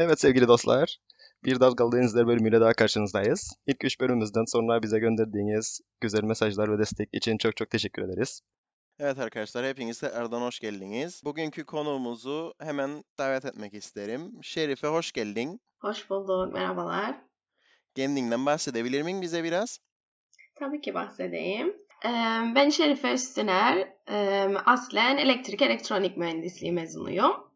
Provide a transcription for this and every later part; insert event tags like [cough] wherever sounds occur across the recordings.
Evet sevgili dostlar, Bir Dal Denizler bölümüyle daha karşınızdayız. İlk üç bölümümüzden sonra bize gönderdiğiniz güzel mesajlar ve destek için çok çok teşekkür ederiz. Evet arkadaşlar hepiniz tekrardan hoş geldiniz. Bugünkü konuğumuzu hemen davet etmek isterim. Şerife hoş geldin. Hoş bulduk, merhabalar. Kendinden bahsedebilir miyim bize biraz? Tabii ki bahsedeyim. Ben Şerife Üstüner. Aslen elektrik elektronik mühendisliği mezunuyum.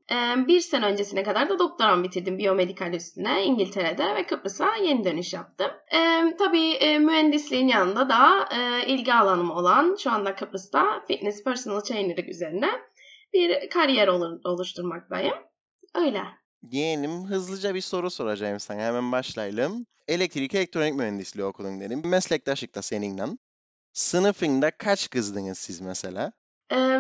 Bir sene öncesine kadar da doktoram bitirdim biyomedikal üstüne İngiltere'de ve Kıbrıs'a yeni dönüş yaptım. Tabii e, mühendisliğin yanında da e, ilgi alanım olan şu anda Kıbrıs'ta fitness personal trainer'lık üzerine bir kariyer olur- oluşturmaktayım. Öyle. Yeğenim hızlıca bir soru soracağım sana hemen başlayalım. Elektrik elektronik mühendisliği okudun dedim. Meslektaşlık da seninle. Sınıfında kaç kızdınız siz mesela?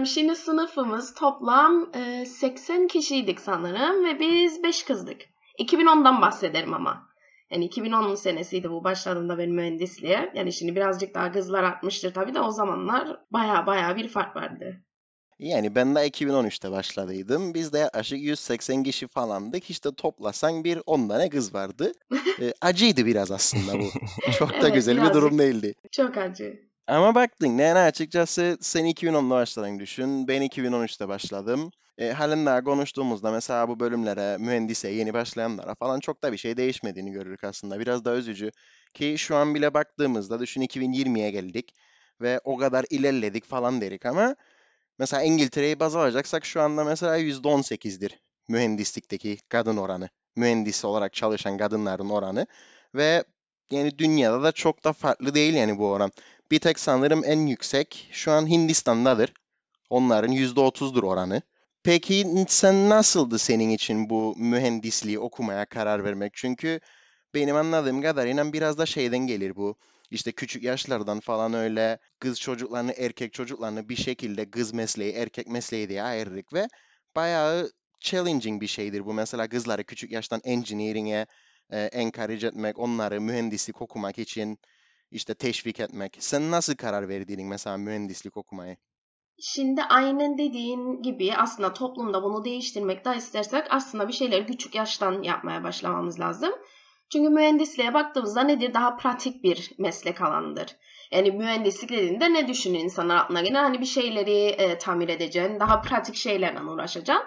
Şimdi sınıfımız toplam e, 80 kişiydik sanırım ve biz 5 kızdık. 2010'dan bahsederim ama. Yani 2010 senesiydi bu başladığımda benim mühendisliğe. Yani şimdi birazcık daha kızlar artmıştır tabii de o zamanlar baya baya bir fark vardı. Yani ben de 2013'te başladıydım. Biz de yaklaşık 180 kişi falandık. İşte toplasan bir 10 tane kız vardı. [laughs] Acıydı biraz aslında bu. Çok da Evet, güzel bir birazcık. durum değildi. Çok acı. Ama baktın yani açıkçası sen 2010'da başladın düşün. Ben 2013'te başladım. E, halen daha konuştuğumuzda mesela bu bölümlere, mühendise, yeni başlayanlara falan çok da bir şey değişmediğini görürük aslında. Biraz da üzücü ki şu an bile baktığımızda düşün 2020'ye geldik ve o kadar ilerledik falan derik ama mesela İngiltere'yi baz alacaksak şu anda mesela %18'dir mühendislikteki kadın oranı. Mühendis olarak çalışan kadınların oranı ve yani dünyada da çok da farklı değil yani bu oran. Bir tek sanırım en yüksek şu an Hindistan'dadır. Onların %30'dur oranı. Peki sen nasıldı senin için bu mühendisliği okumaya karar vermek? Çünkü benim anladığım kadarıyla biraz da şeyden gelir bu. İşte küçük yaşlardan falan öyle kız çocuklarını, erkek çocuklarını bir şekilde kız mesleği, erkek mesleği diye ayırdık ve bayağı challenging bir şeydir bu. Mesela kızları küçük yaştan engineering'e e, encourage etmek, onları mühendislik okumak için işte teşvik etmek. Sen nasıl karar verdin mesela mühendislik okumaya? Şimdi aynen dediğin gibi aslında toplumda bunu değiştirmek de istersek aslında bir şeyleri küçük yaştan yapmaya başlamamız lazım. Çünkü mühendisliğe baktığımızda nedir? Daha pratik bir meslek alanıdır. Yani mühendislik dediğinde ne düşünür insanlar aklına gelir? Hani bir şeyleri e, tamir edeceksin, daha pratik şeylerle uğraşacaksın.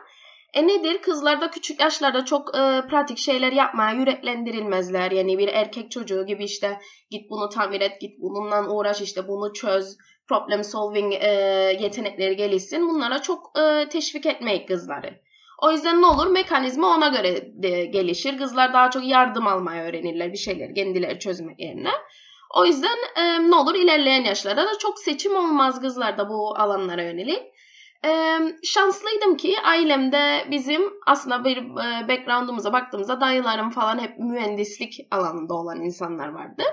E nedir? Kızlar da küçük yaşlarda çok e, pratik şeyler yapmaya yüreklendirilmezler. Yani bir erkek çocuğu gibi işte git bunu tamir et, git bununla uğraş, işte bunu çöz, problem solving e, yetenekleri gelişsin. Bunlara çok e, teşvik etmeyin kızları. O yüzden ne olur? Mekanizma ona göre de gelişir. Kızlar daha çok yardım almayı öğrenirler bir şeyleri kendileri çözmek yerine. O yüzden e, ne olur ilerleyen yaşlarda da çok seçim olmaz kızlarda bu alanlara yönelik. Şanslıydım ki ailemde bizim aslında bir background'umuza baktığımızda dayılarım falan hep mühendislik alanında olan insanlar vardı.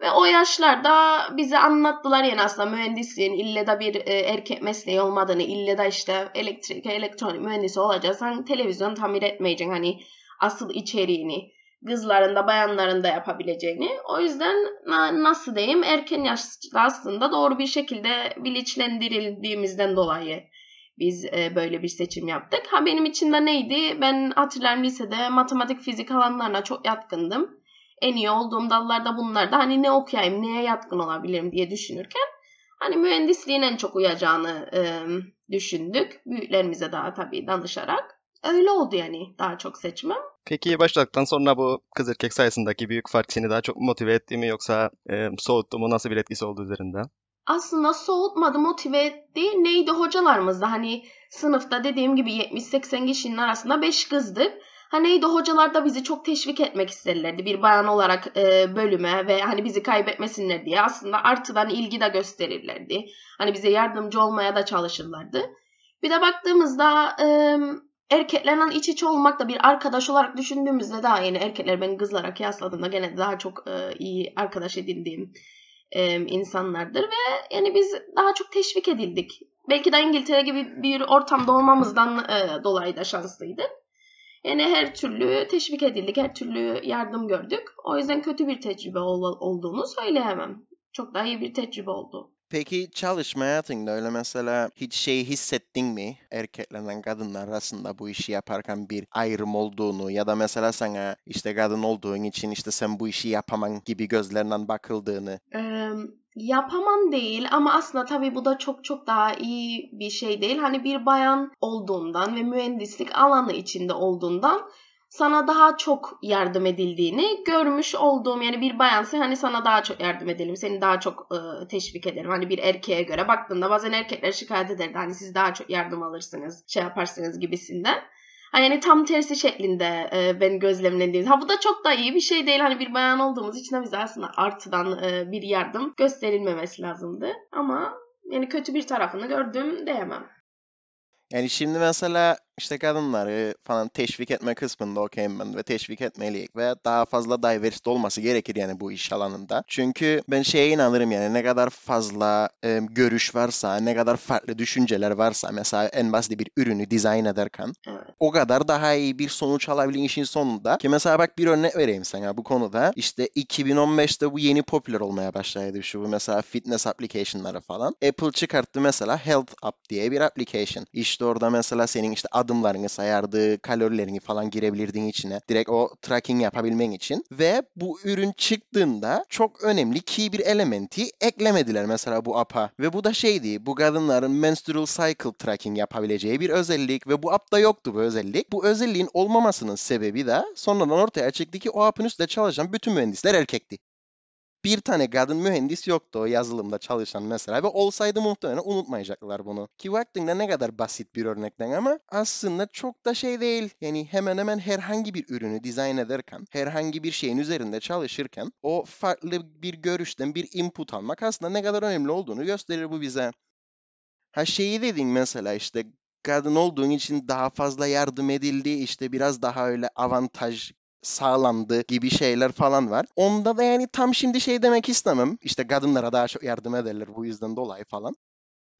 Ve o yaşlarda bize anlattılar yani aslında mühendisliğin ille de bir erkek mesleği olmadığını, ille de işte elektrik, elektronik mühendisi olacaksan televizyon tamir etmeyeceksin hani asıl içeriğini, kızların da bayanların da yapabileceğini. O yüzden na- nasıl diyeyim erken yaşta aslında doğru bir şekilde bilinçlendirildiğimizden dolayı biz e, böyle bir seçim yaptık. Ha benim için de neydi? Ben hatırlarım lisede matematik, fizik alanlarına çok yatkındım en iyi olduğum dallarda bunlar da hani ne okuyayım, neye yatkın olabilirim diye düşünürken hani mühendisliğin en çok uyacağını e, düşündük. Büyüklerimize daha tabii danışarak. Öyle oldu yani daha çok seçmem. Peki başladıktan sonra bu kız erkek sayısındaki büyük fark seni daha çok motive etti mi yoksa e, soğuttu mu? Nasıl bir etkisi oldu üzerinde? Aslında soğutmadı, motive etti. Neydi hocalarımızda hani sınıfta dediğim gibi 70-80 kişinin arasında 5 kızdık. Hani neydi hocalar da bizi çok teşvik etmek isterlerdi bir bayan olarak e, bölüme ve hani bizi kaybetmesinler diye aslında artıdan ilgi de gösterirlerdi. Hani bize yardımcı olmaya da çalışırlardı. Bir de baktığımızda e, erkeklerle iç içe olmak da bir arkadaş olarak düşündüğümüzde daha yeni erkekler ben kızlara kıyasladığımda gene de daha çok e, iyi arkadaş edindiğim e, insanlardır ve yani biz daha çok teşvik edildik. Belki de İngiltere gibi bir ortamda olmamızdan e, dolayı da şanslıydık. Yani her türlü teşvik edildik, her türlü yardım gördük. O yüzden kötü bir tecrübe ol- olduğunu söyleyemem. Çok daha iyi bir tecrübe oldu. Peki çalışma hayatında öyle mesela hiç şey hissettin mi erkeklerle kadınlar arasında bu işi yaparken bir ayrım olduğunu ya da mesela sana işte kadın olduğun için işte sen bu işi yapaman gibi gözlerinden bakıldığını Eee, yapamam değil ama aslında tabii bu da çok çok daha iyi bir şey değil. Hani bir bayan olduğundan ve mühendislik alanı içinde olduğundan sana daha çok yardım edildiğini görmüş olduğum yani bir bayansa hani sana daha çok yardım edelim, seni daha çok e, teşvik ederim. Hani bir erkeğe göre baktığında bazen erkekler şikayet ederdi hani siz daha çok yardım alırsınız, şey yaparsınız gibisinden. Hani yani tam tersi şeklinde e, ben gözlemlediğim. Ha bu da çok da iyi bir şey değil. Hani bir bayan olduğumuz için de bize aslında artıdan e, bir yardım gösterilmemesi lazımdı. Ama yani kötü bir tarafını gördüm diyemem. Yani şimdi mesela işte kadınları falan teşvik etme kısmında okeyim ben ve teşvik etmeliyiz ve daha fazla diversity olması gerekir yani bu iş alanında. Çünkü ben şeye inanırım yani ne kadar fazla e, görüş varsa, ne kadar farklı düşünceler varsa mesela en basit bir ürünü dizayn ederken Evet. o kadar daha iyi bir sonuç alabilin işin sonunda. Ki mesela bak bir örnek vereyim sana bu konuda. İşte 2015'te bu yeni popüler olmaya başladı şu bu mesela fitness application'ları falan. Apple çıkarttı mesela Health App diye bir application. İşte orada mesela senin işte adımlarını sayardı, kalorilerini falan girebilirdin içine. Direkt o tracking yapabilmen için. Ve bu ürün çıktığında çok önemli key bir elementi eklemediler mesela bu app'a. Ve bu da şeydi, bu kadınların menstrual cycle tracking yapabileceği bir özellik ve bu app'ta yoktu bu özellik. Bu özelliğin olmamasının sebebi de sonradan ortaya çıktı ki o app'ın üstünde çalışan bütün mühendisler erkekti bir tane kadın mühendis yoktu o yazılımda çalışan mesela ve olsaydı muhtemelen unutmayacaklar bunu. Ki vaktinde ne kadar basit bir örnekten ama aslında çok da şey değil. Yani hemen hemen herhangi bir ürünü dizayn ederken, herhangi bir şeyin üzerinde çalışırken o farklı bir görüşten bir input almak aslında ne kadar önemli olduğunu gösterir bu bize. Ha şeyi dedin mesela işte kadın olduğun için daha fazla yardım edildi işte biraz daha öyle avantaj sağlandı gibi şeyler falan var. Onda da yani tam şimdi şey demek istemem. İşte kadınlara daha çok yardım ederler bu yüzden dolayı falan.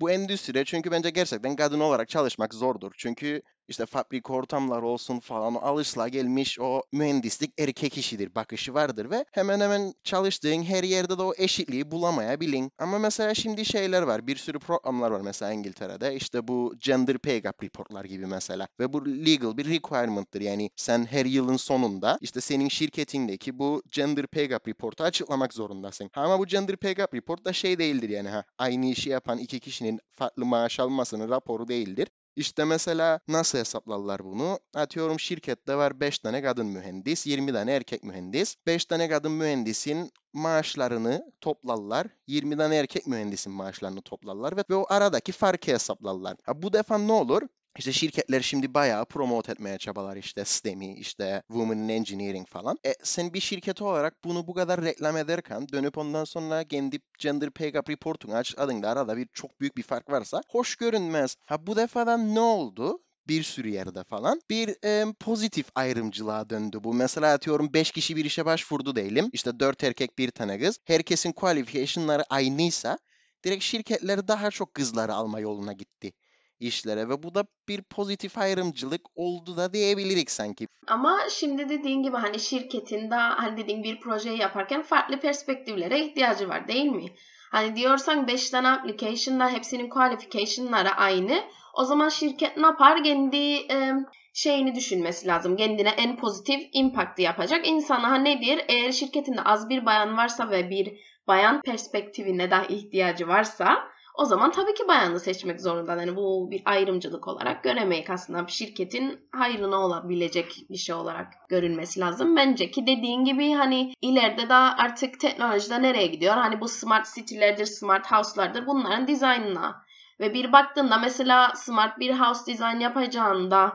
Bu endüstride çünkü bence gerçekten kadın olarak çalışmak zordur. Çünkü işte fabrik ortamlar olsun falan alışla gelmiş o mühendislik erkek işidir bakışı vardır ve hemen hemen çalıştığın her yerde de o eşitliği bulamayabilin. Ama mesela şimdi şeyler var bir sürü programlar var mesela İngiltere'de işte bu gender pay gap reportlar gibi mesela ve bu legal bir requirement'tır yani sen her yılın sonunda işte senin şirketindeki bu gender pay gap report'u açıklamak zorundasın. Ama bu gender pay gap report da şey değildir yani ha aynı işi yapan iki kişinin farklı maaş almasının raporu değildir. İşte mesela nasıl hesaplarlar bunu? Atıyorum şirkette var 5 tane kadın mühendis, 20 tane erkek mühendis. 5 tane kadın mühendisin maaşlarını toplarlar. 20 tane erkek mühendisin maaşlarını toplarlar ve, o aradaki farkı hesaplarlar. Ha, bu defa ne olur? İşte şirketler şimdi bayağı promote etmeye çabalar işte STEM'i, işte Women in Engineering falan. E sen bir şirket olarak bunu bu kadar reklam ederken dönüp ondan sonra kendi Gender Pay Gap Report'unu açıkladığında arada bir çok büyük bir fark varsa hoş görünmez. Ha bu defadan ne oldu? bir sürü yerde falan bir e, pozitif ayrımcılığa döndü bu. Mesela atıyorum 5 kişi bir işe başvurdu diyelim. İşte 4 erkek bir tane kız. Herkesin qualification'ları aynıysa direkt şirketler daha çok kızları alma yoluna gitti işlere ve bu da bir pozitif ayrımcılık oldu da diyebilirik sanki. Ama şimdi dediğin gibi hani şirketin daha hani dediğin bir projeyi yaparken farklı perspektiflere ihtiyacı var değil mi? Hani diyorsan 5 tane application'da hepsinin qualification'ları aynı. O zaman şirket ne yapar? Kendi e, şeyini düşünmesi lazım. Kendine en pozitif impact'ı yapacak. İnsana nedir? Eğer şirketinde az bir bayan varsa ve bir bayan perspektifine daha ihtiyacı varsa o zaman tabii ki bayanı seçmek zorunda. Yani bu bir ayrımcılık olarak göremeyiz aslında. Bir şirketin hayrına olabilecek bir şey olarak görünmesi lazım. Bence ki dediğin gibi hani ileride daha artık teknolojide nereye gidiyor? Hani bu smart city'lerdir, smart house'lardır bunların dizaynına. Ve bir baktığında mesela smart bir house design yapacağında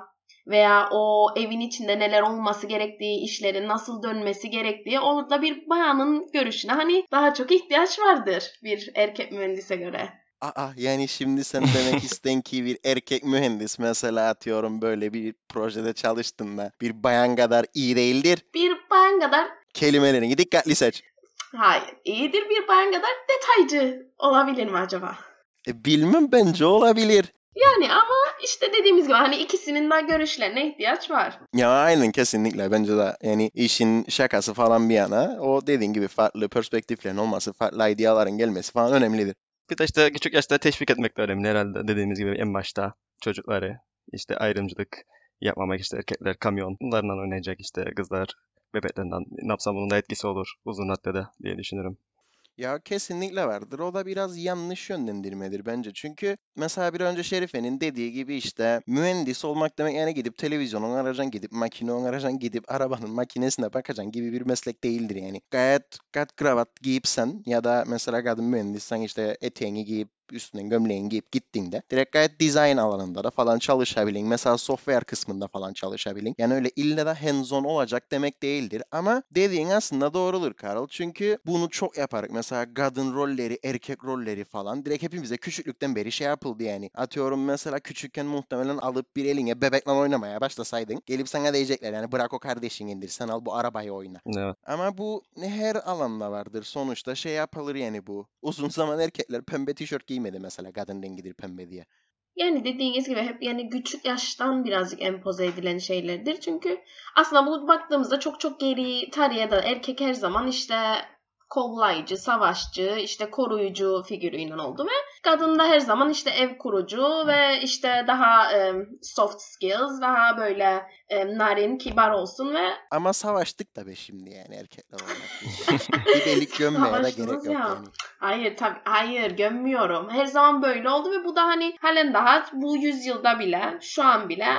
veya o evin içinde neler olması gerektiği, işlerin nasıl dönmesi gerektiği orada bir bayanın görüşüne hani daha çok ihtiyaç vardır bir erkek mühendise göre. Aa yani şimdi sen demek [laughs] isten ki bir erkek mühendis mesela atıyorum böyle bir projede çalıştığında bir bayan kadar iyi değildir. Bir bayan kadar Kelimelerini dikkatli seç. hayır iyidir bir bayan kadar detaycı olabilir mi acaba? E, bilmem bence olabilir. Yani ama işte dediğimiz gibi hani ikisinin de görüşlerine ihtiyaç var. Ya aynen kesinlikle bence de yani işin şakası falan bir yana o dediğin gibi farklı perspektiflerin olması, farklı ideaların gelmesi falan önemlidir. Bir de işte küçük yaşta teşvik etmek de önemli herhalde. Dediğimiz gibi en başta çocukları işte ayrımcılık yapmamak işte erkekler kamyon bunlarla oynayacak işte kızlar bebeklerden ne yapsam bunun da etkisi olur uzun raddede diye düşünürüm. Ya kesinlikle vardır. O da biraz yanlış yönlendirmedir bence. Çünkü mesela bir önce Şerife'nin dediği gibi işte mühendis olmak demek yani gidip televizyon onaracaksın, gidip makine onaracaksın, gidip [laughs] arabanın makinesine bakacaksın gibi bir meslek değildir yani. Gayet kat kravat giyipsen ya da mesela kadın mühendissen işte eteğini giyip üstüne gömleğini giyip gittiğinde direkt gayet dizayn alanında da falan çalışabilin. Mesela software kısmında falan çalışabilin. Yani öyle illa da hands-on olacak demek değildir. Ama dediğin aslında doğrudur Karl. Çünkü bunu çok yaparız. Mesela kadın rolleri, erkek rolleri falan direkt hepimize küçüklükten beri şey yapıldı yani. Atıyorum mesela küçükken muhtemelen alıp bir eline bebekle oynamaya başlasaydın gelip sana diyecekler yani bırak o kardeşin indir sen al bu arabayı oyna. Evet. Ama bu her alanda vardır. Sonuçta şey yapılır yani bu. Uzun zaman erkekler pembe tişört giymedi mesela kadın rengidir pembe diye. Yani dediğiniz gibi hep yani küçük yaştan birazcık empoze edilen şeylerdir. Çünkü aslında bu baktığımızda çok çok geri tarihe da erkek her zaman işte kollayıcı, savaşçı, işte koruyucu figürüyle oldu ve kadın da her zaman işte ev kurucu ve işte daha e, soft skills, daha böyle e, narin, kibar olsun ve Ama savaştık da be şimdi yani erkekler olarak. [laughs] bir delik gömmeye de gerek yok ya. yani. Hayır tabii hayır gömmüyorum. Her zaman böyle oldu ve bu da hani halen daha bu yüzyılda bile şu an bile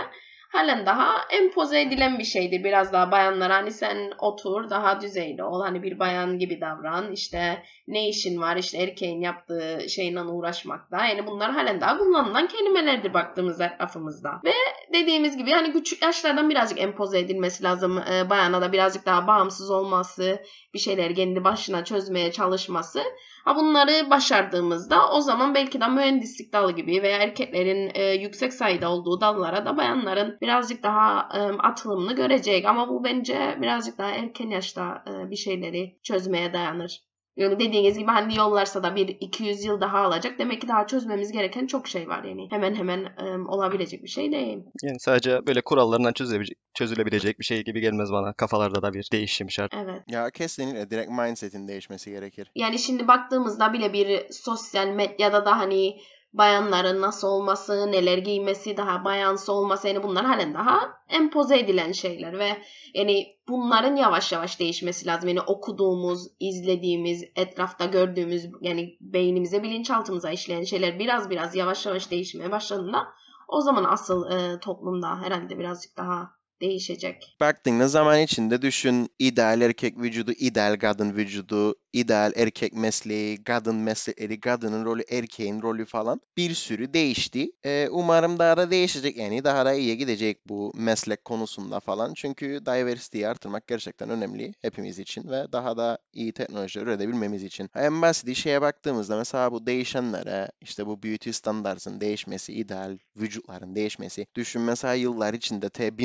halen daha empoze edilen bir şeydir. Biraz daha bayanlara hani sen otur daha düzeyli ol. Hani bir bayan gibi davran. İşte ne işin var işte erkeğin yaptığı şeyle uğraşmakta. Yani bunlar halen daha kullanılan kelimelerdir baktığımızda etrafımızda. Ve dediğimiz gibi hani küçük yaşlardan birazcık empoze edilmesi lazım. Ee, bayana da birazcık daha bağımsız olması, bir şeyleri kendi başına çözmeye çalışması. Ha bunları başardığımızda o zaman belki de mühendislik dalı gibi veya erkeklerin e, yüksek sayıda olduğu dallara da bayanların birazcık daha e, atılımını görecek. Ama bu bence birazcık daha erken yaşta e, bir şeyleri çözmeye dayanır. Yani dediğiniz gibi hani yollarsa da bir 200 yıl daha alacak. Demek ki daha çözmemiz gereken çok şey var yani. Hemen hemen e, olabilecek bir şey değil. Yani sadece böyle kurallarından çözülebilecek, çözülebilecek bir şey gibi gelmez bana. Kafalarda da bir değişim şart. Evet. Ya kesinlikle direkt mindset'in değişmesi gerekir. Yani şimdi baktığımızda bile bir sosyal medyada da hani bayanların nasıl olması, neler giymesi, daha bayansı olması yani bunlar halen daha empoze edilen şeyler ve yani bunların yavaş yavaş değişmesi lazım. Yani okuduğumuz, izlediğimiz, etrafta gördüğümüz yani beynimize, bilinçaltımıza işleyen şeyler biraz biraz yavaş yavaş değişmeye başladığında o zaman asıl e, toplumda herhalde birazcık daha değişecek. Baktığında zaman içinde düşün ideal erkek vücudu, ideal kadın vücudu, ideal erkek mesleği, kadın meslekleri, kadının rolü, erkeğin rolü falan bir sürü değişti. Ee, umarım daha da değişecek yani daha da iyiye gidecek bu meslek konusunda falan. Çünkü diversity'yi artırmak gerçekten önemli hepimiz için ve daha da iyi teknolojiler üretebilmemiz için. En basit şeye baktığımızda mesela bu değişenlere işte bu beauty standartın değişmesi, ideal vücutların değişmesi. Düşün mesela yıllar içinde T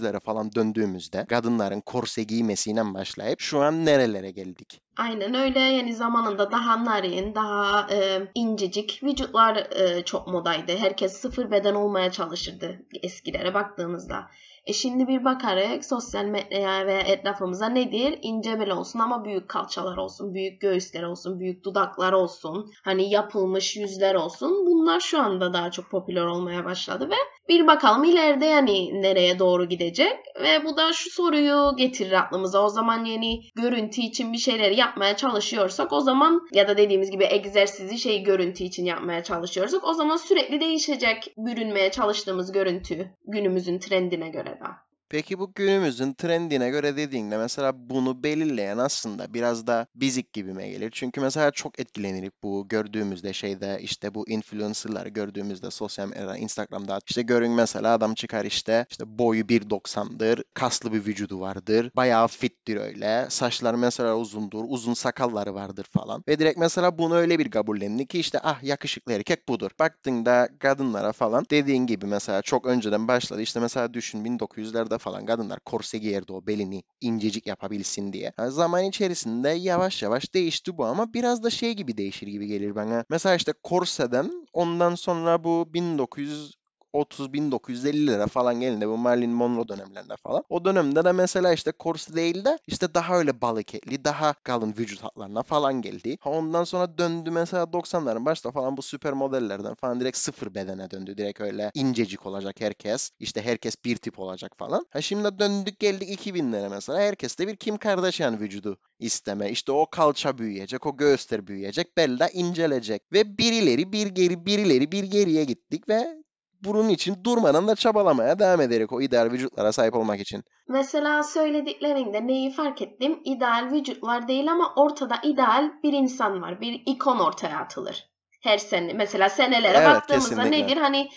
1900'lere falan döndüğümüzde kadınların korse giymesiyle başlayıp şu an nerelere geldik? Aynen öyle yani zamanında daha narin, daha e, incecik vücutlar e, çok modaydı. Herkes sıfır beden olmaya çalışırdı eskilere baktığımızda. E şimdi bir bakarız sosyal medyaya ve etrafımıza nedir? İnce bel olsun ama büyük kalçalar olsun, büyük göğüsler olsun, büyük dudaklar olsun, hani yapılmış yüzler olsun. Bunlar şu anda daha çok popüler olmaya başladı ve bir bakalım ileride yani nereye doğru gidecek ve bu da şu soruyu getirir aklımıza. O zaman yeni görüntü için bir şeyler yapmaya çalışıyorsak o zaman ya da dediğimiz gibi egzersizi şey görüntü için yapmaya çalışıyorsak o zaman sürekli değişecek bürünmeye çalıştığımız görüntü günümüzün trendine göre de. Peki bu günümüzün trendine göre dediğinde mesela bunu belirleyen aslında biraz da bizik gibime gelir. Çünkü mesela çok etkilenirik bu gördüğümüzde şeyde işte bu influencerları gördüğümüzde sosyal medyada Instagram'da işte görün mesela adam çıkar işte işte boyu 1.90'dır, kaslı bir vücudu vardır, bayağı fittir öyle, saçları mesela uzundur, uzun sakalları vardır falan. Ve direkt mesela bunu öyle bir kabullendi ki işte ah yakışıklı erkek budur. Baktığında kadınlara falan dediğin gibi mesela çok önceden başladı. İşte mesela düşün 1900'lerde falan kadınlar korse giyerdi o belini incecik yapabilsin diye. Yani zaman içerisinde yavaş yavaş değişti bu ama biraz da şey gibi değişir gibi gelir bana. Mesela işte korseden ondan sonra bu 1900 1930 1950'lere falan geldiğinde bu Marilyn Monroe dönemlerinde falan. O dönemde de mesela işte korse değil de işte daha öyle balık etli, daha kalın vücut hatlarına falan geldi. Ha ondan sonra döndü mesela 90'ların başta falan bu süper modellerden falan direkt sıfır bedene döndü. Direkt öyle incecik olacak herkes. İşte herkes bir tip olacak falan. Ha şimdi döndük geldik 2000'lere mesela. Herkes de bir Kim Kardashian vücudu isteme. İşte o kalça büyüyecek, o göğüsler büyüyecek, bella incelecek. Ve birileri bir geri, birileri bir geriye gittik ve bunun için durmadan da çabalamaya devam ederek o ideal vücutlara sahip olmak için. Mesela söylediklerinde neyi fark ettim? İdeal vücutlar değil ama ortada ideal bir insan var. Bir ikon ortaya atılır. Her sene. Mesela senelere Evet, baktığımızda kesinlikle. nedir? Hani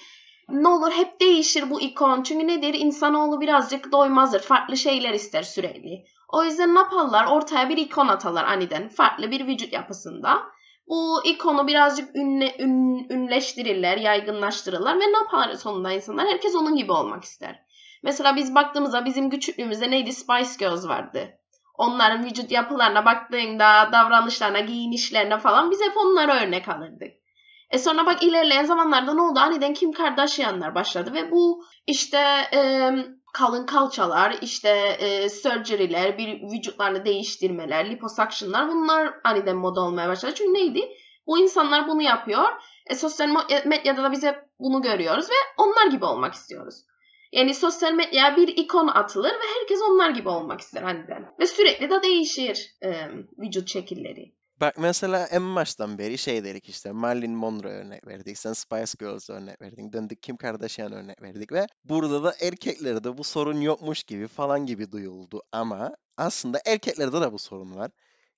ne olur hep değişir bu ikon. Çünkü nedir? İnsanoğlu birazcık doymazdır. Farklı şeyler ister sürekli. O yüzden ne yaparlar? Ortaya bir ikon atarlar aniden. Farklı bir vücut yapısında. Bu ikonu birazcık ünle, ün, ünleştirirler, yaygınlaştırırlar ve ne yapar sonunda insanlar? Herkes onun gibi olmak ister. Mesela biz baktığımızda bizim küçüklüğümüzde neydi? Spice Girls vardı. Onların vücut yapılarına baktığında, davranışlarına, giyinişlerine falan biz hep onlara örnek alırdık. E sonra bak ilerleyen zamanlarda ne oldu? Aniden Kim Kardashian'lar başladı ve bu işte e, kalın kalçalar, işte e, surgery'ler, bir vücutlarını değiştirmeler, liposuction'lar bunlar aniden moda olmaya başladı. Çünkü neydi? Bu insanlar bunu yapıyor. E, sosyal mo- medyada da biz hep bunu görüyoruz ve onlar gibi olmak istiyoruz. Yani sosyal medyaya bir ikon atılır ve herkes onlar gibi olmak ister aniden. Ve sürekli de değişir e, vücut şekilleri. Bak mesela en baştan beri şey dedik işte Marilyn Monroe örnek verdik. Sen Spice Girls örnek verdin. Döndük Kim Kardashian örnek verdik ve burada da erkeklerde bu sorun yokmuş gibi falan gibi duyuldu. Ama aslında erkeklerde de bu sorun var.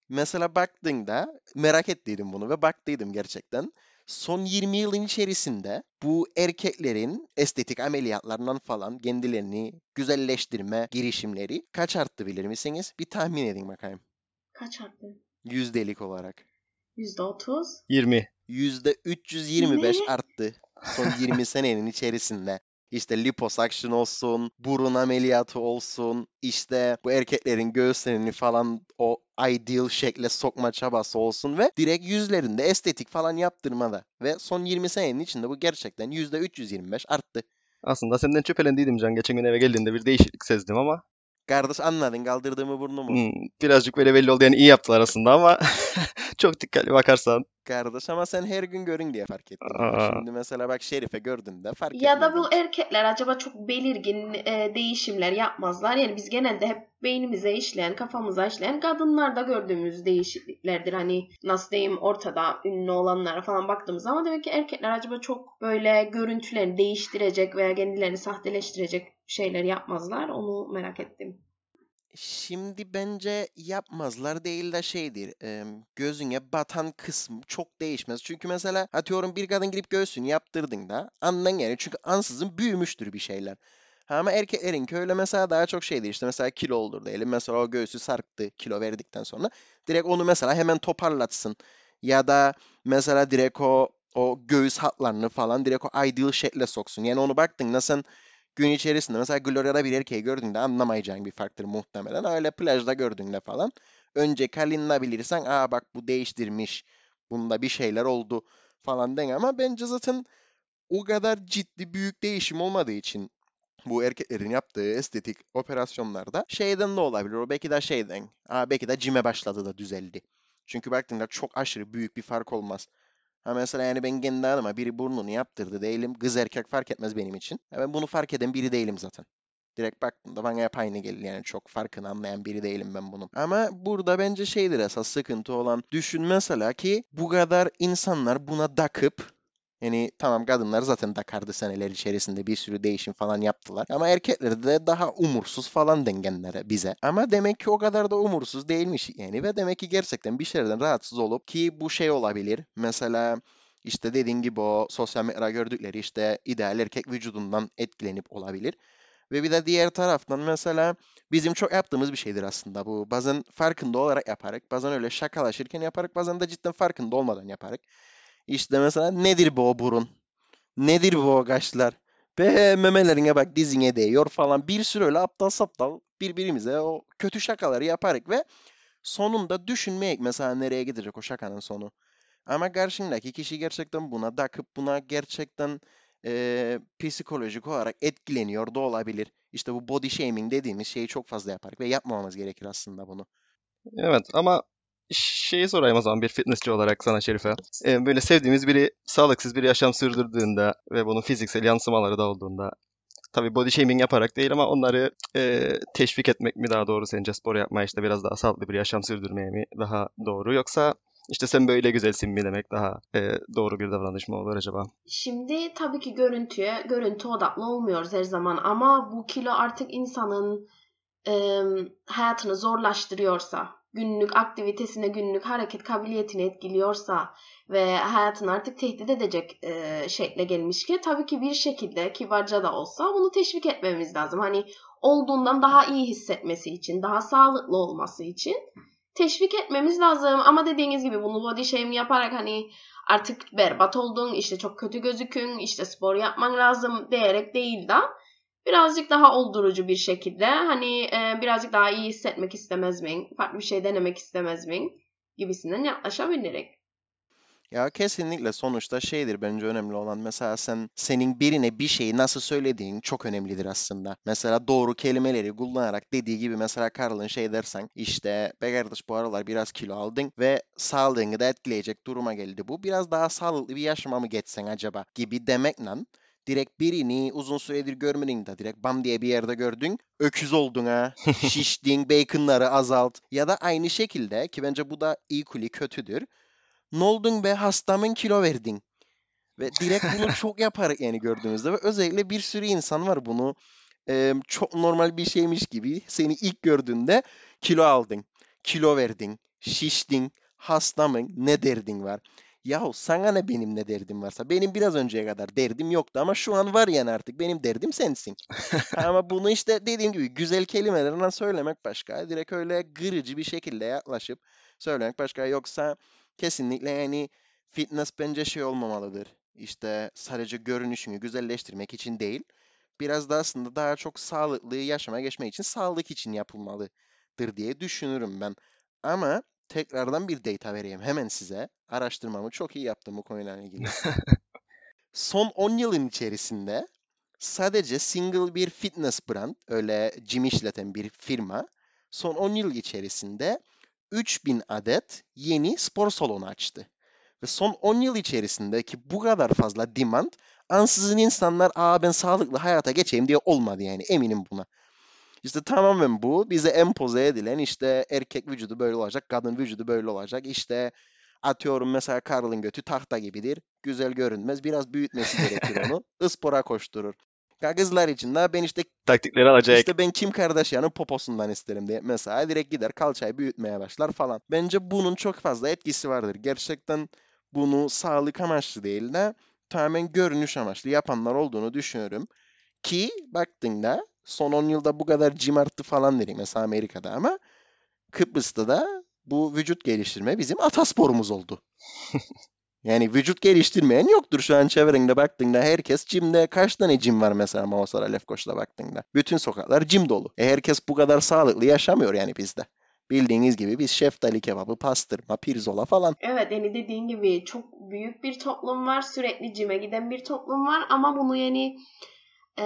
Mesela baktığında merak ettiydim bunu ve baktıydım gerçekten. Son 20 yılın içerisinde bu erkeklerin estetik ameliyatlarından falan kendilerini güzelleştirme girişimleri kaç arttı bilir misiniz? Bir tahmin edin bakayım. Kaç arttı? Yüzdelik olarak. %30. 20. %325 Ne? arttı son [laughs] 20 senenin içerisinde. İşte liposuction olsun, burun ameliyatı olsun, işte bu erkeklerin göğüslerini falan o ideal şekle sokma çabası olsun ve direkt yüzlerinde estetik falan yaptırmada. Ve son 20 senenin içinde bu gerçekten %325 arttı. Aslında senden şüphelendiydim Can. Geçen gün eve geldiğinde bir değişiklik sezdim ama Kardeş anladın kaldırdığımı burnumu. hmm, birazcık böyle belli oldu. Yani iyi yaptılar aslında ama [laughs] çok dikkatli bakarsan Kardeş ama sen her gün görün diye fark ettin. Aa. Şimdi mesela bak Şerife gördün de fark Ya da bu erkekler acaba çok belirgin e, değişimler yapmazlar. Yani biz genelde hep beynimize işleyen, kafamıza işleyen kadınlarda gördüğümüz değişikliklerdir. Hani nasıl diyeyim ortada ünlü olanlara falan baktığımız ama demek ki erkekler acaba çok böyle görüntülerini değiştirecek veya kendilerini sahteleştirecek şeyler yapmazlar. Onu merak ettim. Şimdi bence yapmazlar değil de şeydir. e, gözüne batan kısmı çok değişmez. Çünkü mesela atıyorum bir kadın girip göğsünü yaptırdın da andan yani çünkü ansızın büyümüştür bir şeyler. Ha, Ama erkeklerinki öyle mesela daha çok şeydir. İşte mesela kilo olur diyelim. Mesela o göğsü sarktı kilo verdikten sonra. Direkt onu mesela hemen toparlatsın. Ya da mesela direkt o o göğüs hatlarını falan direkt o ideal şekle soksun. Yani onu baktığında sen gün içerisinde mesela Gloria'da bir erkeği gördüğünde anlamayacağın bir farktır muhtemelen. Öyle plajda gördüğünde falan. Önce kalinla bilirsen aa bak bu değiştirmiş. Bunda bir şeyler oldu falan den ama bence zaten o kadar ciddi büyük değişim olmadığı için bu erkeklerin yaptığı estetik operasyonlarda şeyden de olabilir. O belki de şeyden. Aa, belki de cime başladı da düzeldi. Çünkü baktığında çok aşırı büyük bir fark olmaz. Ha mesela yani ben kendi adıma biri burnunu yaptırdı değilim. Kız erkek fark etmez benim için. Ha ben bunu fark eden biri değilim zaten. Direkt baktığımda bana hep aynı gelir yani çok farkını anlayan biri değilim ben bunun. Ama burada bence şeydir esas sıkıntı olan düşün mesela ki bu kadar insanlar buna takıp yani tamam kadınlar zaten takardı seneler içerisinde bir sürü değişim falan yaptılar. Ama erkekler de daha umursuz falan dengenlere bize. Ama demek ki o kadar da umursuz değilmiş yani. Ve demek ki gerçekten bir şeylerden rahatsız olup ki bu şey olabilir. Mesela işte dediğin gibi o sosyal medyada gördükleri işte ideal erkek vücudundan etkilenip olabilir. Ve bir de diğer taraftan mesela bizim çok yaptığımız bir şeydir aslında bu. Bazen farkında olarak yaparak, bazen öyle şakalaşırken yaparak, bazen de cidden farkında olmadan yaparak. İşte mesela nedir bu o burun? Nedir bu o kaşlar? Be memelerine bak dizine değiyor falan. Bir sürü öyle aptal saptal birbirimize o kötü şakaları yaparak ve sonunda düşünmeyek mesela nereye gidecek o şakanın sonu. Ama karşındaki kişi gerçekten buna takıp buna gerçekten eee, psikolojik olarak etkileniyor da olabilir. İşte bu body shaming dediğimiz şeyi çok fazla yaparız ve yapmamamız gerekir aslında bunu. Evet ama şeyi sorayım o zaman bir fitnessçi olarak sana Şerife. Ee, böyle sevdiğimiz biri sağlıksız bir yaşam sürdürdüğünde ve bunun fiziksel yansımaları da olduğunda tabii body shaming yaparak değil ama onları e, teşvik etmek mi daha doğru sence spor yapmaya işte biraz daha sağlıklı bir yaşam sürdürmeye mi daha doğru yoksa işte sen böyle güzelsin mi demek daha e, doğru bir davranış mı olur acaba? Şimdi tabii ki görüntüye, görüntü odaklı olmuyoruz her zaman ama bu kilo artık insanın e, hayatını zorlaştırıyorsa, günlük aktivitesine, günlük hareket kabiliyetini etkiliyorsa ve hayatını artık tehdit edecek e, şekle gelmiş ki tabii ki bir şekilde kibarca da olsa bunu teşvik etmemiz lazım. Hani olduğundan daha iyi hissetmesi için, daha sağlıklı olması için teşvik etmemiz lazım. Ama dediğiniz gibi bunu body shaming yaparak hani artık berbat oldun, işte çok kötü gözükün, işte spor yapman lazım diyerek değil de birazcık daha oldurucu bir şekilde hani e, birazcık daha iyi hissetmek istemez miyim, farklı bir şey denemek istemez miyim gibisinden yaklaşabilirek. Ya kesinlikle sonuçta şeydir bence önemli olan mesela sen senin birine bir şeyi nasıl söylediğin çok önemlidir aslında. Mesela doğru kelimeleri kullanarak dediği gibi mesela Carl'ın şey dersen işte be kardeş bu aralar biraz kilo aldın ve sağlığını da etkileyecek duruma geldi bu. Biraz daha sağlıklı bir yaşama mı geçsen acaba gibi demekle direkt birini uzun süredir görmedin de direkt bam diye bir yerde gördün. Öküz oldun ha. [laughs] Şiştin, baconları azalt. Ya da aynı şekilde ki bence bu da equally kötüdür. Ne oldun be hastamın kilo verdin. Ve direkt bunu [laughs] çok yapar yani gördüğümüzde ve özellikle bir sürü insan var bunu e, çok normal bir şeymiş gibi seni ilk gördüğünde kilo aldın, kilo verdin, şiştin, hastamın ne derdin var. Yahu sana ne benim ne derdim varsa. Benim biraz önceye kadar derdim yoktu ama şu an var yani artık. Benim derdim sensin. [laughs] ama bunu işte dediğim gibi güzel kelimelerle söylemek başka. Direkt öyle gırıcı bir şekilde yaklaşıp söylemek başka. Yoksa kesinlikle yani fitness bence şey olmamalıdır. İşte sadece görünüşünü güzelleştirmek için değil. Biraz da aslında daha çok sağlıklı yaşama geçmek için sağlık için yapılmalıdır diye düşünürüm ben. Ama tekrardan bir data vereyim hemen size. Araştırmamı çok iyi yaptım bu konuyla ilgili. [laughs] Son 10 yılın içerisinde sadece single bir fitness brand, öyle gym işleten bir firma son 10 yıl içerisinde 3000 adet yeni spor salonu açtı. Ve son 10 yıl içerisindeki bu kadar fazla demand ansızın insanlar aa ben sağlıklı hayata geçeyim diye olmadı yani eminim buna. İşte tamamen bu bize empoze edilen işte erkek vücudu böyle olacak, kadın vücudu böyle olacak. İşte atıyorum mesela Karl'ın götü tahta gibidir. Güzel görünmez. Biraz büyütmesi gerekir onu. [laughs] Ispora koşturur. Ya kızlar için de ben işte Taktikleri alacak. işte ben Kim Kardashian'ın poposundan isterim diye mesela direkt gider kalçayı büyütmeye başlar falan. Bence bunun çok fazla etkisi vardır. Gerçekten bunu sağlık amaçlı değil de tamamen görünüş amaçlı yapanlar olduğunu düşünüyorum. Ki baktığında son 10 yılda bu kadar gym arttı falan dedik mesela Amerika'da ama Kıbrıs'ta da bu vücut geliştirme bizim atasporumuz oldu. [laughs] Yani vücut geliştirmeyen yoktur şu an çevrende baktığında herkes cimde kaç tane cim var mesela Mavsara Lefkoş'ta baktığında. Bütün sokaklar cim dolu. E herkes bu kadar sağlıklı yaşamıyor yani bizde. Bildiğiniz gibi biz şeftali kebabı, pastırma, pirzola falan. Evet yani dediğin gibi çok büyük bir toplum var. Sürekli cime giden bir toplum var ama bunu yani e,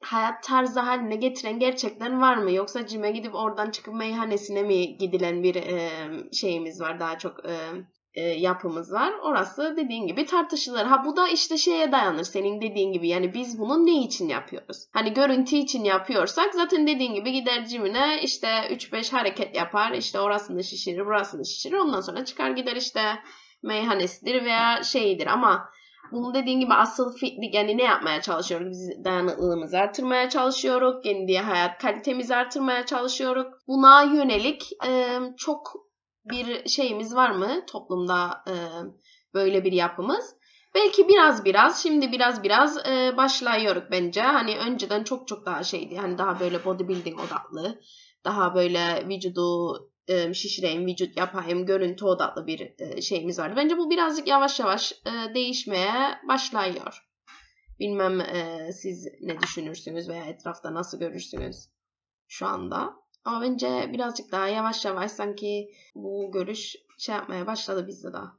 hayat tarzı haline getiren gerçekten var mı? Yoksa cime gidip oradan çıkıp meyhanesine mi gidilen bir e, şeyimiz var daha çok e, e, yapımız var. Orası dediğin gibi tartışılır. Ha bu da işte şeye dayanır senin dediğin gibi. Yani biz bunu ne için yapıyoruz? Hani görüntü için yapıyorsak zaten dediğin gibi gider cimine işte 3-5 hareket yapar. İşte orasını şişirir, burasını şişirir. Ondan sonra çıkar gider işte meyhanesidir veya şeyidir ama bunun dediğin gibi asıl fitlik yani ne yapmaya çalışıyoruz? Biz dayanıklılığımızı artırmaya çalışıyoruz. Kendi hayat kalitemizi artırmaya çalışıyoruz. Buna yönelik e, çok bir şeyimiz var mı toplumda e, böyle bir yapımız? Belki biraz biraz şimdi biraz biraz e, başlıyoruz bence. Hani önceden çok çok daha şeydi. Hani daha böyle bodybuilding odaklı. Daha böyle vücudu e, şişireyim, vücut yapayım, görüntü odaklı bir e, şeyimiz vardı. Bence bu birazcık yavaş yavaş e, değişmeye başlıyor. Bilmem e, siz ne düşünürsünüz veya etrafta nasıl görürsünüz şu anda. Ama bence birazcık daha yavaş yavaş sanki bu görüş şey yapmaya başladı bizde daha.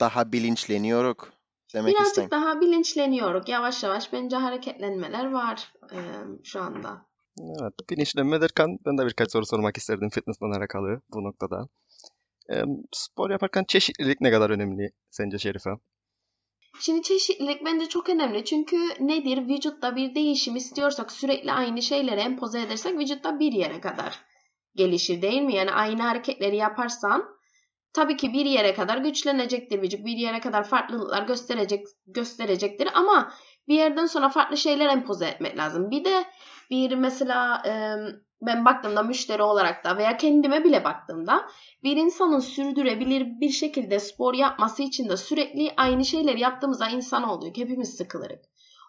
Daha bilinçleniyoruz. demek Birazcık istedim. daha bilinçleniyoruz. Yavaş yavaş bence hareketlenmeler var e, şu anda. Evet, bilinçlenme derken ben de birkaç soru sormak isterdim fitness'la alakalı bu noktada. Ee, spor yaparken çeşitlilik ne kadar önemli sence Şerife? Şimdi çeşitlilik bence çok önemli. Çünkü nedir? Vücutta bir değişim istiyorsak sürekli aynı şeyleri empoze edersek vücutta bir yere kadar gelişir değil mi? Yani aynı hareketleri yaparsan tabii ki bir yere kadar güçlenecektir vücut. Bir yere kadar farklılıklar gösterecek gösterecektir ama bir yerden sonra farklı şeyler empoze etmek lazım. Bir de bir mesela ben baktığımda müşteri olarak da veya kendime bile baktığımda bir insanın sürdürebilir bir şekilde spor yapması için de sürekli aynı şeyleri yaptığımızda insan olduk. Hepimiz sıkılırız.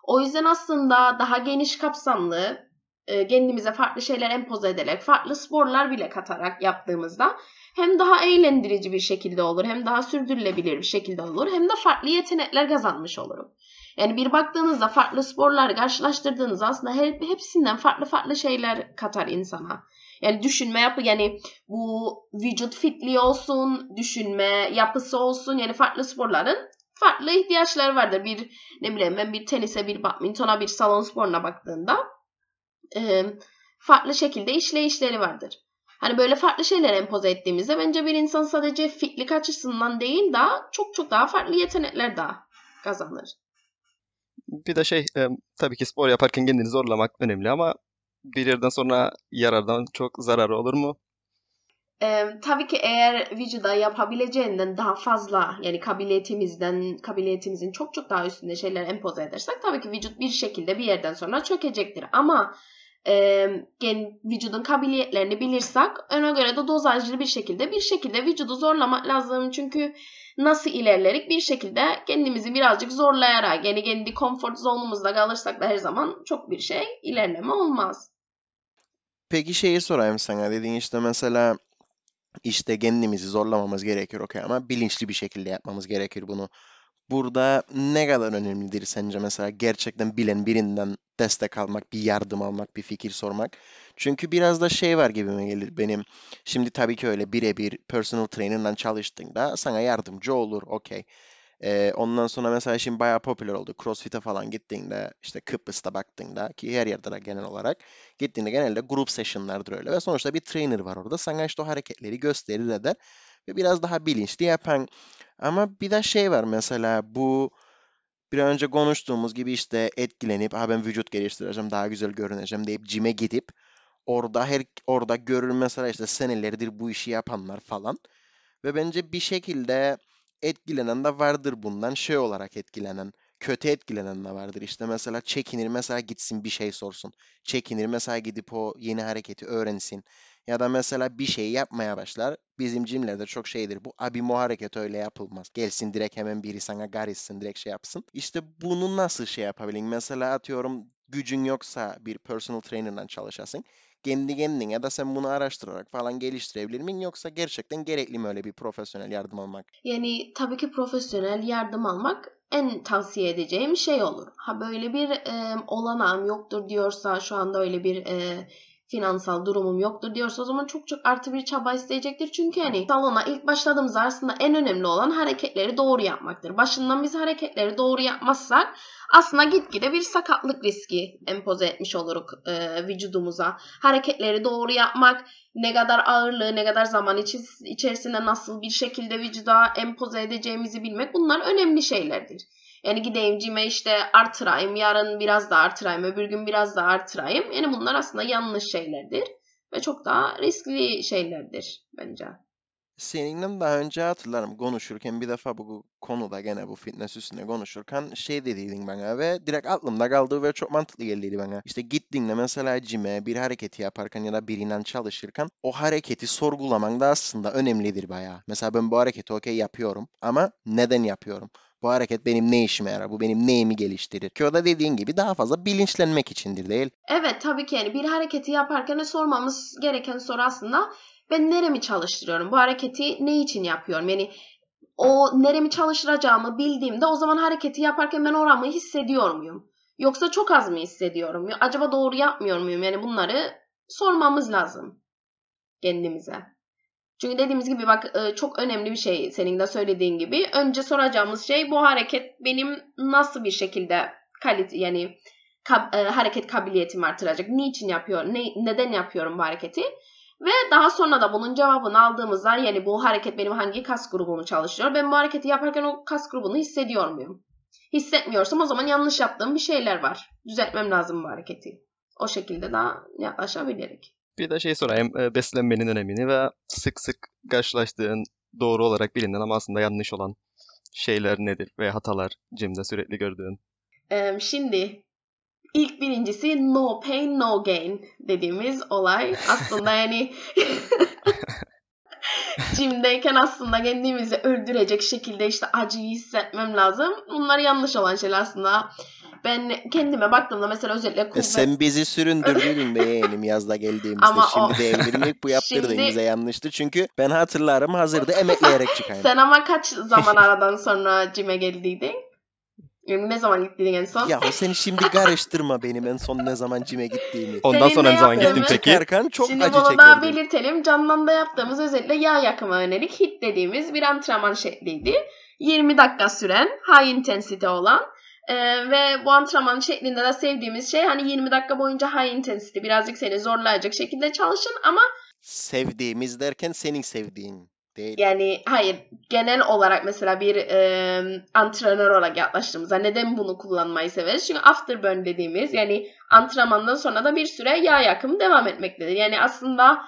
O yüzden aslında daha geniş kapsamlı e, kendimize farklı şeyler empoze ederek, farklı sporlar bile katarak yaptığımızda hem daha eğlendirici bir şekilde olur, hem daha sürdürülebilir bir şekilde olur, hem de farklı yetenekler kazanmış olurum. Yani bir baktığınızda farklı sporlar karşılaştırdığınızda aslında her, hepsinden farklı farklı şeyler katar insana. Yani düşünme yapı yani bu vücut fitliği olsun, düşünme yapısı olsun yani farklı sporların farklı ihtiyaçları vardır. Bir ne bileyim ben bir tenise, bir badmintona, bir salon sporuna baktığında e, farklı şekilde işleyişleri vardır. Hani böyle farklı şeyler empoze ettiğimizde bence bir insan sadece fitlik açısından değil daha çok çok daha farklı yetenekler daha kazanır. Bir de şey, e, tabii ki spor yaparken kendini zorlamak önemli ama bir yerden sonra yarardan çok zararı olur mu? Ee, tabii ki eğer vücuda yapabileceğinden daha fazla yani kabiliyetimizden kabiliyetimizin çok çok daha üstünde şeyler empoze edersek tabii ki vücut bir şekilde bir yerden sonra çökecektir. Ama gen, vücudun kabiliyetlerini bilirsek ona göre de dozajlı bir şekilde bir şekilde vücudu zorlamak lazım. Çünkü nasıl ilerlerik bir şekilde kendimizi birazcık zorlayarak yani kendi konfor zonumuzda kalırsak da her zaman çok bir şey ilerleme olmaz. Peki şeyi sorayım sana. Dediğin işte mesela işte kendimizi zorlamamız gerekir okey ama bilinçli bir şekilde yapmamız gerekir bunu. Burada ne kadar önemlidir sence mesela gerçekten bilen birinden destek almak, bir yardım almak, bir fikir sormak? Çünkü biraz da şey var gibime gelir benim. Şimdi tabii ki öyle birebir personal trainer'la çalıştığında sana yardımcı olur, okey. Ee, ondan sonra mesela şimdi bayağı popüler oldu. CrossFit'e falan gittiğinde işte Kıbrıs'ta baktığında ki her yerde de genel olarak gittiğinde genelde grup session'lardır öyle ve sonuçta bir trainer var orada. Sana işte o hareketleri gösterir eder ve biraz daha bilinçli yapan. Ama bir de şey var mesela bu bir önce konuştuğumuz gibi işte etkilenip ha ben vücut geliştireceğim daha güzel görüneceğim deyip cime gidip orada her orada görür mesela işte senelerdir bu işi yapanlar falan ve bence bir şekilde etkilenen de vardır bundan şey olarak etkilenen kötü etkilenen de vardır işte mesela çekinir mesela gitsin bir şey sorsun çekinir mesela gidip o yeni hareketi öğrensin ya da mesela bir şey yapmaya başlar. Bizim cimlerde çok şeydir bu. Abi bu hareket öyle yapılmaz. Gelsin direkt hemen biri sana garissin direkt şey yapsın. İşte bunu nasıl şey yapabilin? Mesela atıyorum gücün yoksa bir personal trainer'dan çalışasın. Kendi kendine da sen bunu araştırarak falan geliştirebilir miyim? Yoksa gerçekten gerekli mi öyle bir profesyonel yardım almak? Yani tabii ki profesyonel yardım almak en tavsiye edeceğim şey olur. Ha böyle bir e, olanağım yoktur diyorsa şu anda öyle bir e, finansal durumum yoktur diyorsa o zaman çok çok artı bir çaba isteyecektir. Çünkü hani salona ilk başladığımızda aslında en önemli olan hareketleri doğru yapmaktır. Başından biz hareketleri doğru yapmazsak aslında gitgide bir sakatlık riski empoze etmiş oluruk e, vücudumuza. Hareketleri doğru yapmak, ne kadar ağırlığı, ne kadar zaman içerisinde nasıl bir şekilde vücuda empoze edeceğimizi bilmek bunlar önemli şeylerdir. Yani gideyim cime işte artırayım, yarın biraz daha artırayım, öbür gün biraz daha artırayım. Yani bunlar aslında yanlış şeylerdir ve çok daha riskli şeylerdir bence. Seninle daha önce hatırlarım konuşurken bir defa bu konuda gene bu fitness üstüne konuşurken şey dediydin bana ve direkt aklımda kaldı ve çok mantıklı geldiydi bana. İşte gittiğinde mesela cime bir hareketi yaparken ya da birinden çalışırken o hareketi sorgulaman da aslında önemlidir bayağı. Mesela ben bu hareketi okey yapıyorum ama neden yapıyorum? Bu hareket benim ne işime yarar? Bu benim neyimi geliştirir? Ki o da dediğin gibi daha fazla bilinçlenmek içindir değil. Evet tabii ki yani bir hareketi yaparken sormamız gereken soru aslında ben neremi çalıştırıyorum? Bu hareketi ne için yapıyorum? Yani o neremi çalıştıracağımı bildiğimde o zaman hareketi yaparken ben oramı hissediyor muyum? Yoksa çok az mı hissediyorum? Acaba doğru yapmıyor muyum? Yani bunları sormamız lazım kendimize. Çünkü dediğimiz gibi bak e, çok önemli bir şey senin de söylediğin gibi. Önce soracağımız şey bu hareket benim nasıl bir şekilde kalite yani kab, e, hareket kabiliyetimi artıracak. Niçin yapıyor? Ne, neden yapıyorum bu hareketi? Ve daha sonra da bunun cevabını aldığımızda yani bu hareket benim hangi kas grubumu çalışıyor? Ben bu hareketi yaparken o kas grubunu hissediyor muyum? Hissetmiyorsam o zaman yanlış yaptığım bir şeyler var. Düzeltmem lazım bu hareketi. O şekilde daha yaklaşabilirik. Bir de şey sorayım, e, beslenmenin önemini ve sık sık karşılaştığın doğru olarak bilinen ama aslında yanlış olan şeyler nedir ve hatalar Jim'de sürekli gördüğün? Şimdi ilk birincisi no pain no gain dediğimiz olay. Aslında yani [laughs] Jim'deyken aslında kendimizi öldürecek şekilde işte acıyı hissetmem lazım. Bunlar yanlış olan şeyler aslında. Ben kendime baktığımda mesela özellikle E kuvvet... sen bizi süründürdün be [laughs] yeğenim yazda geldiğimizde. Ama o- Şimdi devrilmek bu yaptırdığın Şimdi- bize yanlıştı. Çünkü ben hatırlarım hazırda emekleyerek çıkayım. Sen ama kaç zaman aradan sonra Jim'e geldiydin? Yani ne zaman gittiydin en son? Ya sen [laughs] şimdi karıştırma benim en son ne zaman cime gittiğimi. Ondan Senin sonra ne zaman gittin peki? Çıkarken çok Şimdi acı bunu daha belirtelim. Canlan'da yaptığımız özellikle yağ yakıma yönelik HIIT dediğimiz bir antrenman şekliydi. 20 dakika süren, high intensity olan e, ve bu antrenman şeklinde de sevdiğimiz şey hani 20 dakika boyunca high intensity birazcık seni zorlayacak şekilde çalışın ama Sevdiğimiz derken senin sevdiğin değil. yani hayır genel olarak mesela bir e, antrenör olarak yaklaştığımızda neden bunu kullanmayı severiz? Çünkü afterburn dediğimiz yani antrenmandan sonra da bir süre yağ yakımı devam etmektedir. Yani aslında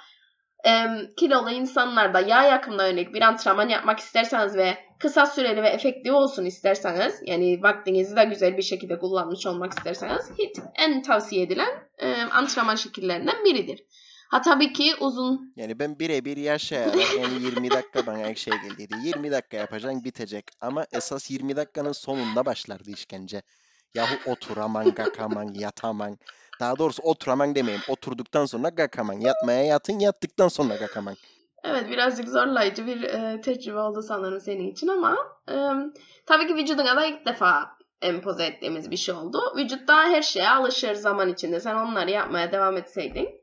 e, kilolu insanlarda yağ yakımına yönelik bir antrenman yapmak isterseniz ve kısa süreli ve efektif olsun isterseniz yani vaktinizi de güzel bir şekilde kullanmış olmak isterseniz HIIT en tavsiye edilen e, antrenman şekillerinden biridir. Ha tabii ki uzun Yani ben birebir yaşayarak yani 20 dakika bana şey geldiydi. 20 dakika yapacaksın bitecek. Ama esas 20 dakikanın sonunda başlardı işkence. Yahu oturaman, kakaman, yataman. Daha doğrusu oturaman demeyeyim. Oturduktan sonra kakaman. Yatmaya yatın, yattıktan sonra kakaman. Evet birazcık zorlayıcı bir e, tecrübe oldu sanırım senin için ama e, tabii ki vücuduna da ilk defa empoze ettiğimiz bir şey oldu. Vücut da her şeye alışır zaman içinde. Sen onları yapmaya devam etseydin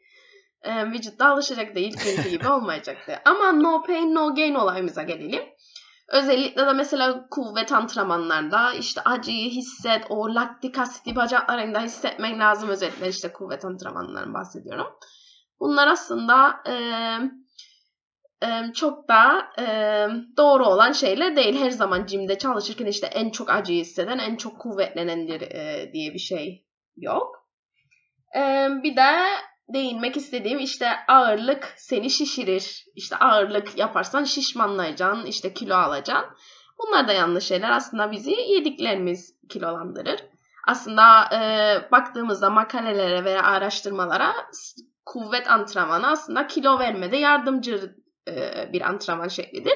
e, vücut da alışacak değil günkü gibi olmayacaktı. Ama no pain no gain olayımıza gelelim. Özellikle de mesela kuvvet antrenmanlarda işte acıyı hisset, o laktik asiti bacaklarında hissetmen lazım. Özellikle işte kuvvet antrenmanlarından bahsediyorum. Bunlar aslında eee e, çok da e, doğru olan şeyler değil. Her zaman jimde çalışırken işte en çok acı hisseden, en çok kuvvetlenendir e, diye bir şey yok. E, bir de değinmek istediğim işte ağırlık seni şişirir. İşte ağırlık yaparsan şişmanlayacaksın, işte kilo alacaksın. Bunlar da yanlış şeyler. Aslında bizi yediklerimiz kilolandırır. Aslında e, baktığımızda makalelere veya araştırmalara kuvvet antrenmanı aslında kilo vermede yardımcı e, bir antrenman şeklidir.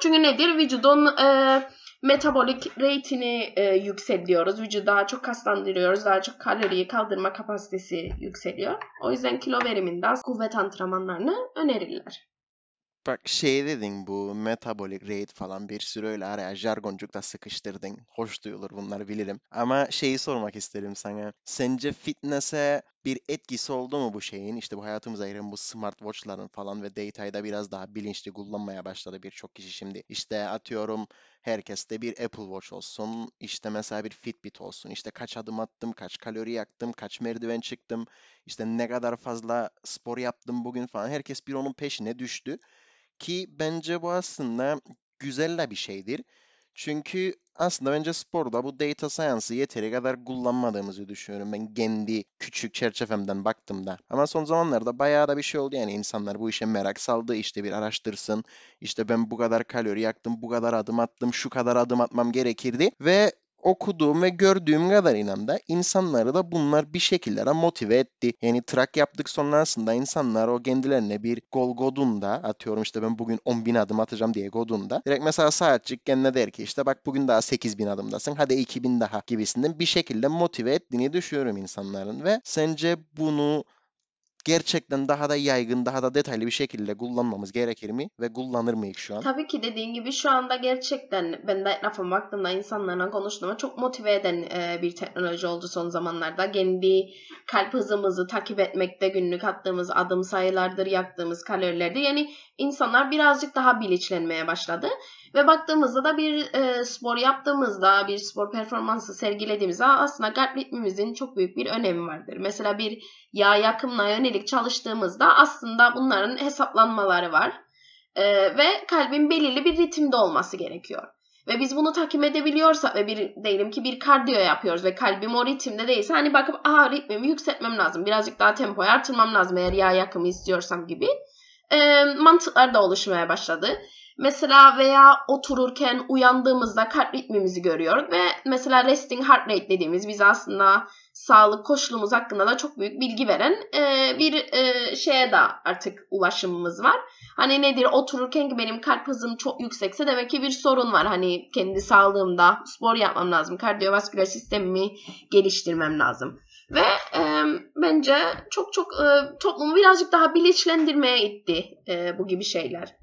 Çünkü nedir? Vücudun e, metabolik rate'ini e, yükseliyoruz. Vücudu daha çok kaslandırıyoruz. Daha çok kaloriyi kaldırma kapasitesi yükseliyor. O yüzden kilo veriminde kuvvet antrenmanlarını önerirler. Bak şey dedin bu metabolic rate falan bir sürü öyle araya jargoncukla sıkıştırdın. Hoş duyulur bunları bilirim. Ama şeyi sormak isterim sana. Sence fitness'e bir etkisi oldu mu bu şeyin? İşte bu hayatımıza giren bu smartwatch'ların falan ve data'yı da biraz daha bilinçli kullanmaya başladı birçok kişi şimdi. İşte atıyorum herkeste bir Apple Watch olsun. işte mesela bir Fitbit olsun. İşte kaç adım attım, kaç kalori yaktım, kaç merdiven çıktım. işte ne kadar fazla spor yaptım bugün falan. Herkes bir onun peşine düştü. Ki bence bu aslında güzel bir şeydir. Çünkü aslında bence sporda bu data science'ı yeteri kadar kullanmadığımızı düşünüyorum ben kendi küçük çerçevemden baktığımda. Ama son zamanlarda bayağı da bir şey oldu yani insanlar bu işe merak saldı işte bir araştırsın. İşte ben bu kadar kalori yaktım, bu kadar adım attım, şu kadar adım atmam gerekirdi ve okuduğum ve gördüğüm kadarıyla da insanları da bunlar bir şekillere motive etti. Yani trak yaptık sonrasında insanlar o kendilerine bir gol godunda atıyorum işte ben bugün 10 bin adım atacağım diye godunda. Direkt mesela saatçik kendine der ki işte bak bugün daha 8 bin adımdasın hadi 2 bin daha gibisinden bir şekilde motive ettiğini düşünüyorum insanların ve sence bunu gerçekten daha da yaygın, daha da detaylı bir şekilde kullanmamız gerekir mi? Ve kullanır mıyız şu an? Tabii ki dediğin gibi şu anda gerçekten ben de etrafıma baktığımda insanlarla konuştuğumda çok motive eden e, bir teknoloji oldu son zamanlarda. Kendi kalp hızımızı takip etmekte günlük attığımız adım sayılardır, yaktığımız kalorilerdir. Yani insanlar birazcık daha bilinçlenmeye başladı. Ve baktığımızda da bir e, spor yaptığımızda, bir spor performansı sergilediğimizde aslında kalp ritmimizin çok büyük bir önemi vardır. Mesela bir yağ yakımına yönelik çalıştığımızda aslında bunların hesaplanmaları var. E, ve kalbin belirli bir ritimde olması gerekiyor. Ve biz bunu takip edebiliyorsak ve bir diyelim ki bir kardiyo yapıyoruz ve kalbim o ritimde değilse hani bakıp aha ritmimi yükseltmem lazım. Birazcık daha tempoyu artırmam lazım eğer yağ yakımı istiyorsam gibi e, mantıklar da oluşmaya başladı. Mesela veya otururken uyandığımızda kalp ritmimizi görüyoruz ve mesela resting heart rate dediğimiz bize aslında sağlık koşulumuz hakkında da çok büyük bilgi veren e, bir e, şeye de artık ulaşımımız var. Hani nedir otururken ki benim kalp hızım çok yüksekse demek ki bir sorun var. Hani kendi sağlığımda spor yapmam lazım. Kardiyovasküler sistemimi geliştirmem lazım. Ve e, bence çok çok e, toplumu birazcık daha bilinçlendirmeye itti e, bu gibi şeyler.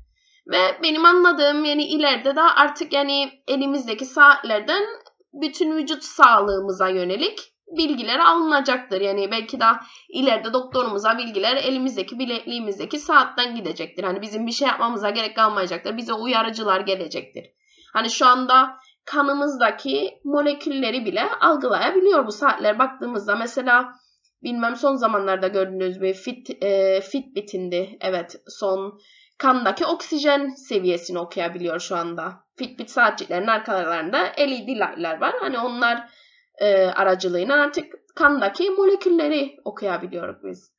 Ve benim anladığım yani ileride de artık yani elimizdeki saatlerden bütün vücut sağlığımıza yönelik bilgiler alınacaktır. Yani belki daha ileride doktorumuza bilgiler elimizdeki bilekliğimizdeki saatten gidecektir. Hani bizim bir şey yapmamıza gerek kalmayacaktır. Bize uyarıcılar gelecektir. Hani şu anda kanımızdaki molekülleri bile algılayabiliyor bu saatler baktığımızda. Mesela bilmem son zamanlarda gördüğünüz bir Fit, e, Fitbit'indi. Evet son kandaki oksijen seviyesini okuyabiliyor şu anda. Fitbit saatçiklerin arkalarında LED light'ler var. Hani onlar e, aracılığıyla artık kandaki molekülleri okuyabiliyoruz biz.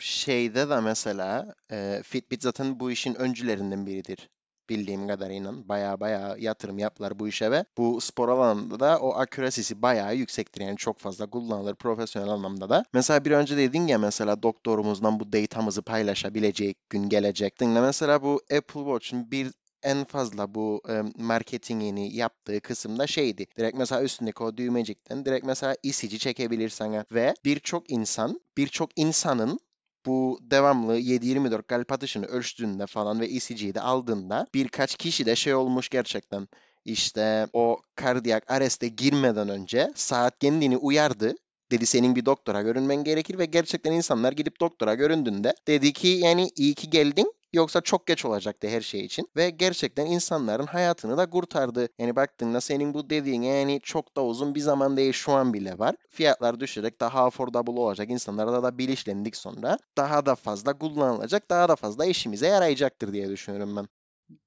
Şeyde de mesela e, Fitbit zaten bu işin öncülerinden biridir. Bildiğim kadarıyla baya baya yatırım yaptılar bu işe ve bu spor alanında da o accuracy'si bayağı yüksektir. Yani çok fazla kullanılır profesyonel anlamda da. Mesela bir önce dedin ya mesela doktorumuzdan bu datamızı paylaşabilecek gün gelecek. Dinle mesela bu Apple Watch'un bir en fazla bu e, marketingini yaptığı kısımda şeydi. Direkt mesela üstündeki o düğmecikten direkt mesela ECG çekebilir sana ve birçok insan, birçok insanın bu devamlı 7-24 kalp atışını ölçtüğünde falan ve ECG'yi de aldığında birkaç kişi de şey olmuş gerçekten. İşte o kardiyak arrest'e girmeden önce saat kendini uyardı. Dedi senin bir doktora görünmen gerekir ve gerçekten insanlar gidip doktora göründüğünde dedi ki yani iyi ki geldin Yoksa çok geç olacaktı her şey için. Ve gerçekten insanların hayatını da kurtardı. Yani baktığında senin bu dediğin yani çok da uzun bir zaman değil şu an bile var. Fiyatlar düşerek daha affordable olacak. İnsanlara da bilinçlendik sonra. Daha da fazla kullanılacak. Daha da fazla işimize yarayacaktır diye düşünüyorum ben.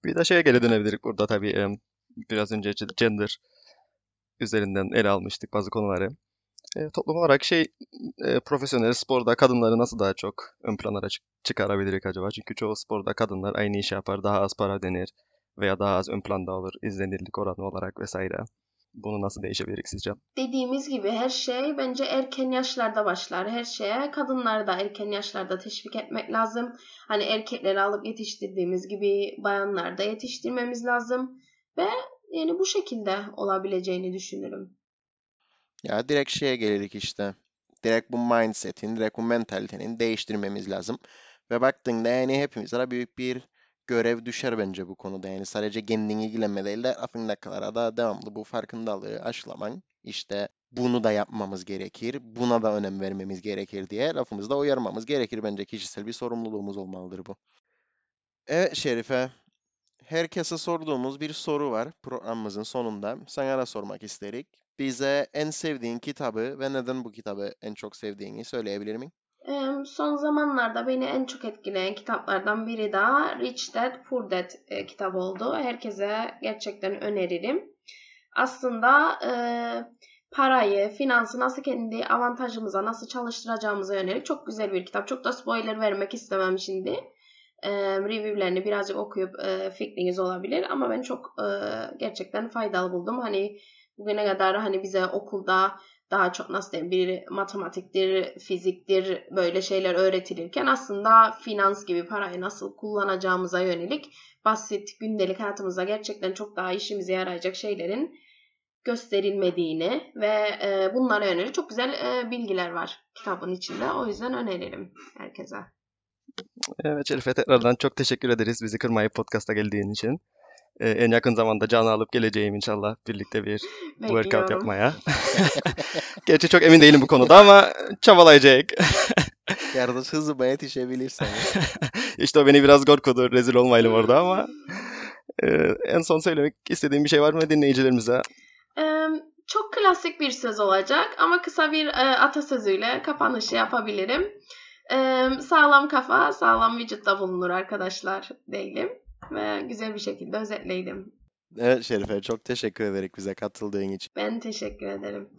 Bir de şeye geri dönebiliriz burada tabii. Biraz önce gender üzerinden ele almıştık bazı konuları. E, toplum olarak şey e, profesyonel sporda kadınları nasıl daha çok ön planlara çık çıkarabiliriz acaba? Çünkü çoğu sporda kadınlar aynı işi yapar, daha az para denir veya daha az ön planda olur izlenirlik oranı olarak vesaire. Bunu nasıl değişebilir sizce? Dediğimiz gibi her şey bence erken yaşlarda başlar. Her şeye kadınları da erken yaşlarda teşvik etmek lazım. Hani erkekleri alıp yetiştirdiğimiz gibi bayanları da yetiştirmemiz lazım. Ve yani bu şekilde olabileceğini düşünürüm. Ya direkt şeye gelirik işte. Direkt bu mindset'in, direkt bu mentalitenin değiştirmemiz lazım. Ve baktığında yani hepimize büyük bir görev düşer bence bu konuda. Yani sadece kendini ilgilenme değil de aklındakilara da devamlı bu farkındalığı aşılaman. İşte bunu da yapmamız gerekir, buna da önem vermemiz gerekir diye lafımızda uyarmamız gerekir bence. Kişisel bir sorumluluğumuz olmalıdır bu. Evet Şerife, herkese sorduğumuz bir soru var programımızın sonunda. Sana da sormak isterik. Bize en sevdiğin kitabı ve neden bu kitabı en çok sevdiğini söyleyebilir miyim? Son zamanlarda beni en çok etkileyen kitaplardan biri daha Rich Dad Poor Dad e, kitabı oldu. Herkese gerçekten öneririm. Aslında e, parayı, finansı nasıl kendi avantajımıza, nasıl çalıştıracağımıza yönelik çok güzel bir kitap. Çok da spoiler vermek istemem şimdi. E, review'lerini birazcık okuyup e, fikriniz olabilir ama ben çok e, gerçekten faydalı buldum. Hani bugüne kadar hani bize okulda daha çok nasıl diyeyim bir matematiktir, fiziktir böyle şeyler öğretilirken aslında finans gibi parayı nasıl kullanacağımıza yönelik basit gündelik hayatımızda gerçekten çok daha işimize yarayacak şeylerin gösterilmediğini ve e, bunlara yönelik çok güzel e, bilgiler var kitabın içinde. O yüzden öneririm herkese. Evet Şerife tekrardan çok teşekkür ederiz bizi kırmayıp podcast'a geldiğin için. Ee, en yakın zamanda Can'ı alıp geleceğim inşallah birlikte bir [laughs] workout Bekliyorum. yapmaya. [laughs] [laughs] Gerçi çok emin değilim bu konuda ama çabalayacak. Kardeş hızlıma yetişebilirseniz. İşte o beni biraz korkudu. Rezil olmayalım orada ama. Ee, en son söylemek istediğim bir şey var mı dinleyicilerimize? Çok klasik bir söz olacak ama kısa bir e, atasözüyle kapanışı yapabilirim. Ee, sağlam kafa sağlam vücutta bulunur arkadaşlar değilim ve güzel bir şekilde özetleydim. Evet Şerife çok teşekkür ederek bize katıldığın için. Ben teşekkür ederim.